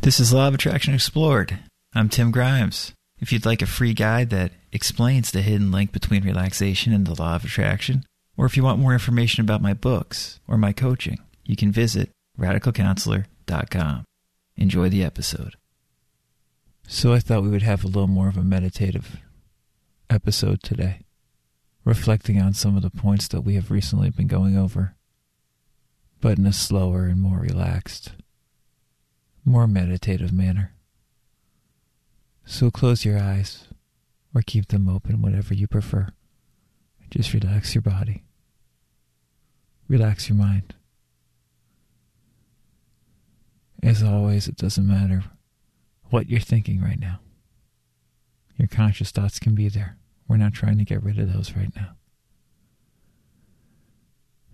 This is Law of Attraction Explored. I'm Tim Grimes. If you'd like a free guide that explains the hidden link between relaxation and the law of attraction, or if you want more information about my books or my coaching, you can visit radicalcounselor.com. Enjoy the episode. So, I thought we would have a little more of a meditative episode today, reflecting on some of the points that we have recently been going over, but in a slower and more relaxed more meditative manner. So close your eyes or keep them open, whatever you prefer. Just relax your body, relax your mind. As always, it doesn't matter what you're thinking right now. Your conscious thoughts can be there. We're not trying to get rid of those right now.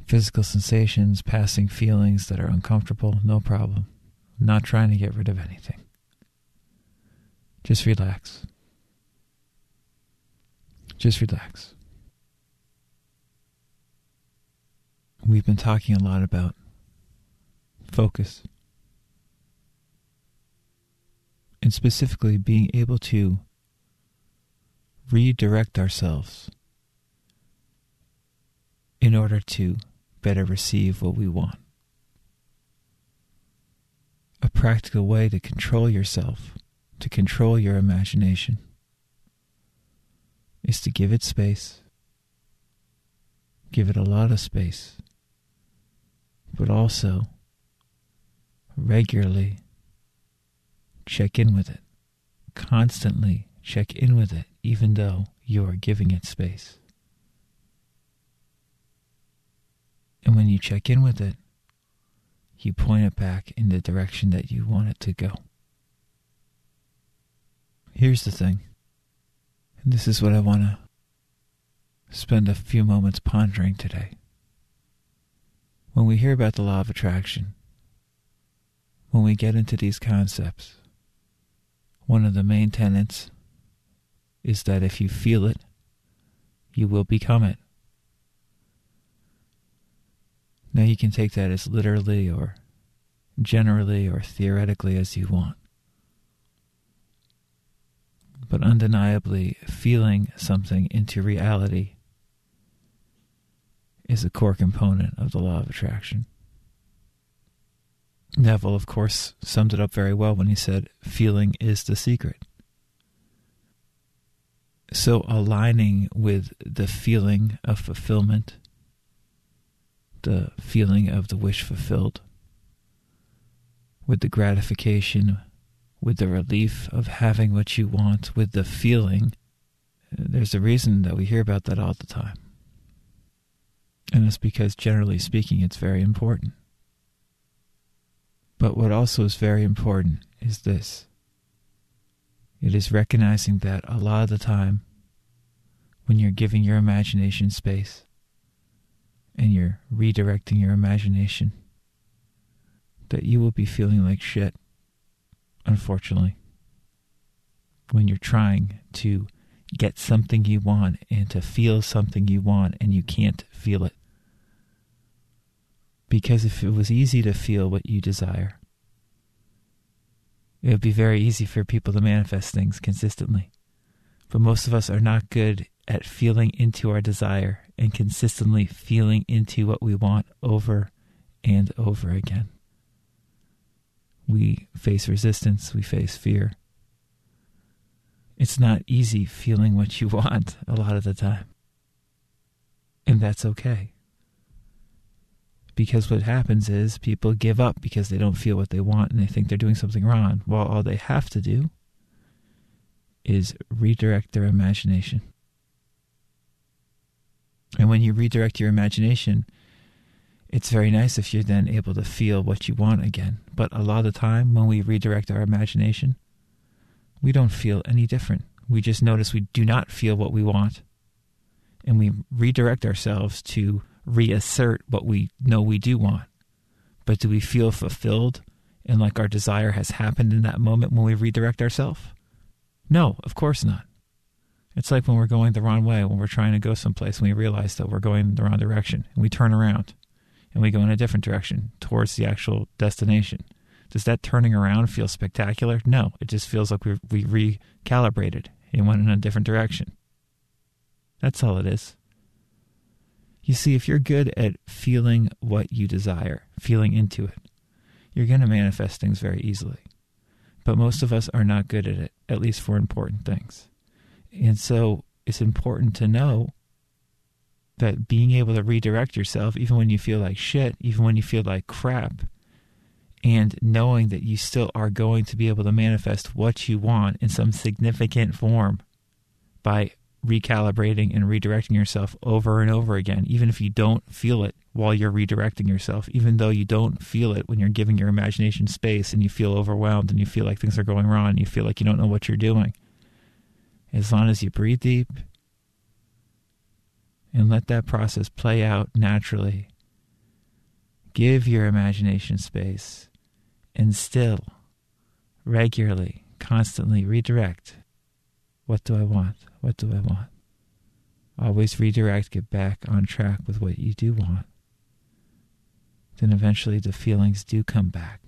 Physical sensations, passing feelings that are uncomfortable, no problem not trying to get rid of anything. Just relax. Just relax. We've been talking a lot about focus. And specifically being able to redirect ourselves in order to better receive what we want a practical way to control yourself, to control your imagination, is to give it space. Give it a lot of space. But also, regularly check in with it. Constantly check in with it, even though you are giving it space. And when you check in with it, you point it back in the direction that you want it to go. Here's the thing, and this is what I want to spend a few moments pondering today. When we hear about the law of attraction, when we get into these concepts, one of the main tenets is that if you feel it, you will become it. Now you can take that as literally or generally or theoretically as you want. But undeniably, feeling something into reality is a core component of the law of attraction. Neville, of course, summed it up very well when he said, Feeling is the secret. So, aligning with the feeling of fulfillment the feeling of the wish fulfilled, with the gratification, with the relief of having what you want, with the feeling. There's a reason that we hear about that all the time. And it's because, generally speaking, it's very important. But what also is very important is this it is recognizing that a lot of the time, when you're giving your imagination space, and you're redirecting your imagination, that you will be feeling like shit, unfortunately, when you're trying to get something you want and to feel something you want and you can't feel it. Because if it was easy to feel what you desire, it would be very easy for people to manifest things consistently. But most of us are not good at feeling into our desire and consistently feeling into what we want over and over again. We face resistance, we face fear. It's not easy feeling what you want a lot of the time. And that's okay. Because what happens is people give up because they don't feel what they want and they think they're doing something wrong, while all they have to do is redirect their imagination and when you redirect your imagination, it's very nice if you're then able to feel what you want again. But a lot of the time, when we redirect our imagination, we don't feel any different. We just notice we do not feel what we want. And we redirect ourselves to reassert what we know we do want. But do we feel fulfilled and like our desire has happened in that moment when we redirect ourselves? No, of course not. It's like when we're going the wrong way, when we're trying to go someplace and we realize that we're going the wrong direction and we turn around and we go in a different direction towards the actual destination. Does that turning around feel spectacular? No, it just feels like we we recalibrated and went in a different direction. That's all it is. You see, if you're good at feeling what you desire, feeling into it, you're going to manifest things very easily. But most of us are not good at it, at least for important things. And so it's important to know that being able to redirect yourself, even when you feel like shit, even when you feel like crap, and knowing that you still are going to be able to manifest what you want in some significant form by recalibrating and redirecting yourself over and over again, even if you don't feel it while you're redirecting yourself, even though you don't feel it when you're giving your imagination space and you feel overwhelmed and you feel like things are going wrong and you feel like you don't know what you're doing. As long as you breathe deep and let that process play out naturally, give your imagination space and still, regularly, constantly redirect. What do I want? What do I want? Always redirect, get back on track with what you do want. Then eventually the feelings do come back.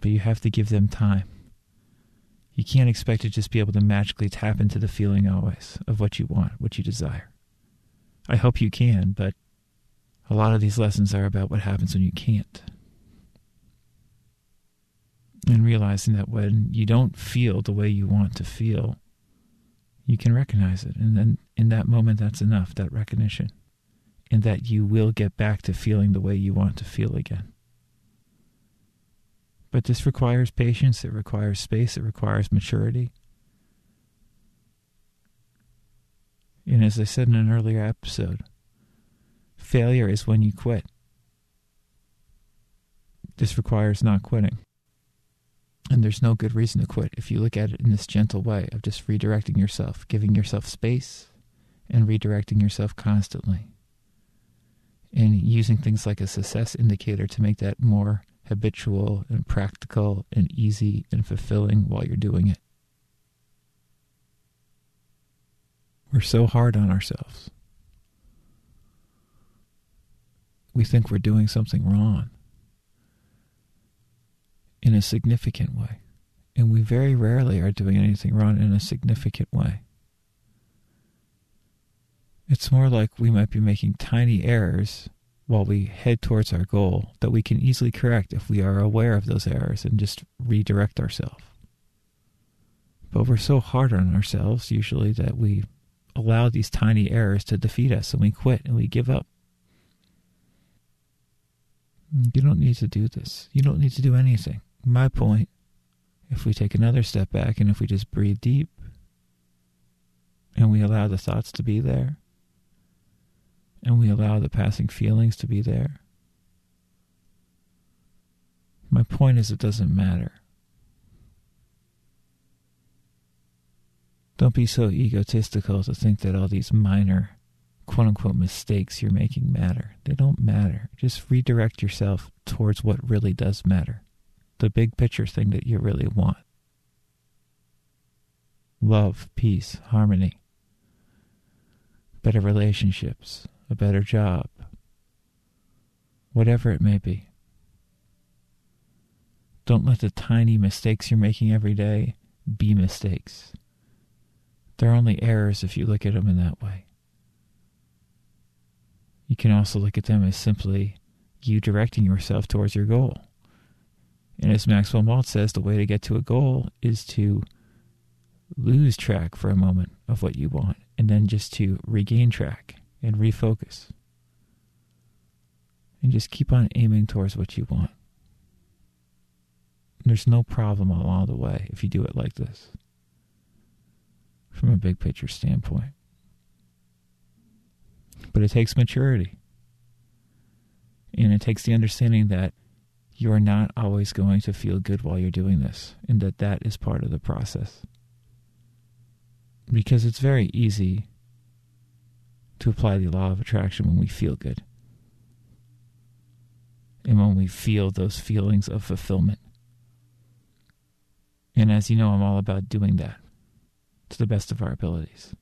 But you have to give them time. You can't expect to just be able to magically tap into the feeling always of what you want, what you desire. I hope you can, but a lot of these lessons are about what happens when you can't and realizing that when you don't feel the way you want to feel, you can recognize it. And then in that moment, that's enough, that recognition. And that you will get back to feeling the way you want to feel again. But this requires patience, it requires space, it requires maturity. And as I said in an earlier episode, failure is when you quit. This requires not quitting. And there's no good reason to quit if you look at it in this gentle way of just redirecting yourself, giving yourself space, and redirecting yourself constantly. And using things like a success indicator to make that more habitual and practical and easy and fulfilling while you're doing it. We're so hard on ourselves. We think we're doing something wrong in a significant way. And we very rarely are doing anything wrong in a significant way. It's more like we might be making tiny errors while we head towards our goal that we can easily correct if we are aware of those errors and just redirect ourselves. But we're so hard on ourselves usually that we allow these tiny errors to defeat us and we quit and we give up. You don't need to do this. You don't need to do anything my point, if we take another step back and if we just breathe deep and we allow the thoughts to be there and we allow the passing feelings to be there, my point is it doesn't matter. Don't be so egotistical to think that all these minor quote unquote mistakes you're making matter. They don't matter. Just redirect yourself towards what really does matter the big picture thing that you really want love, peace, harmony, better relationships, a better job, whatever it may be. Don't let the tiny mistakes you're making every day be mistakes. They're only errors if you look at them in that way. You can also look at them as simply you directing yourself towards your goal. And as Maxwell Maltz says, the way to get to a goal is to lose track for a moment of what you want and then just to regain track and refocus. And just keep on aiming towards what you want. There's no problem along the way if you do it like this, from a big picture standpoint. But it takes maturity. And it takes the understanding that you are not always going to feel good while you're doing this, and that that is part of the process. Because it's very easy to apply the law of attraction when we feel good. And when we feel those feelings of fulfillment. And as you know, I'm all about doing that to the best of our abilities.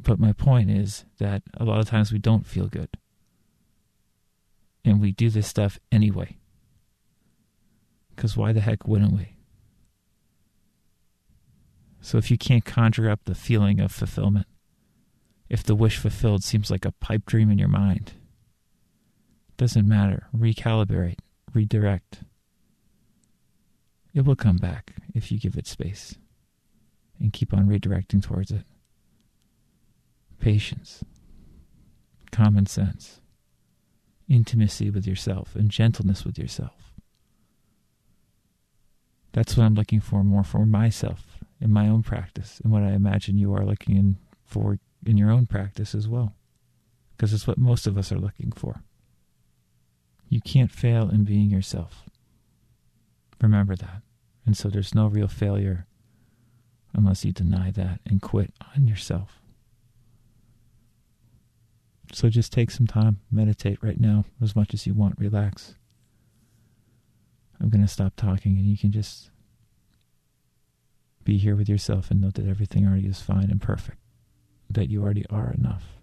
But my point is that a lot of times we don't feel good and we do this stuff anyway. Because why the heck wouldn't we? So if you can't conjure up the feeling of fulfillment, if the wish fulfilled seems like a pipe dream in your mind, doesn't matter. Recalibrate, redirect. It will come back if you give it space and keep on redirecting towards it. Patience, common sense, intimacy with yourself, and gentleness with yourself. That's what I'm looking for more for myself in my own practice and what I imagine you are looking in for in your own practice as well. Because it's what most of us are looking for. You can't fail in being yourself. Remember that. And so there's no real failure unless you deny that and quit on yourself. So just take some time, meditate right now as much as you want, relax. I'm going to stop talking and you can just be here with yourself and know that everything already is fine and perfect, that you already are enough.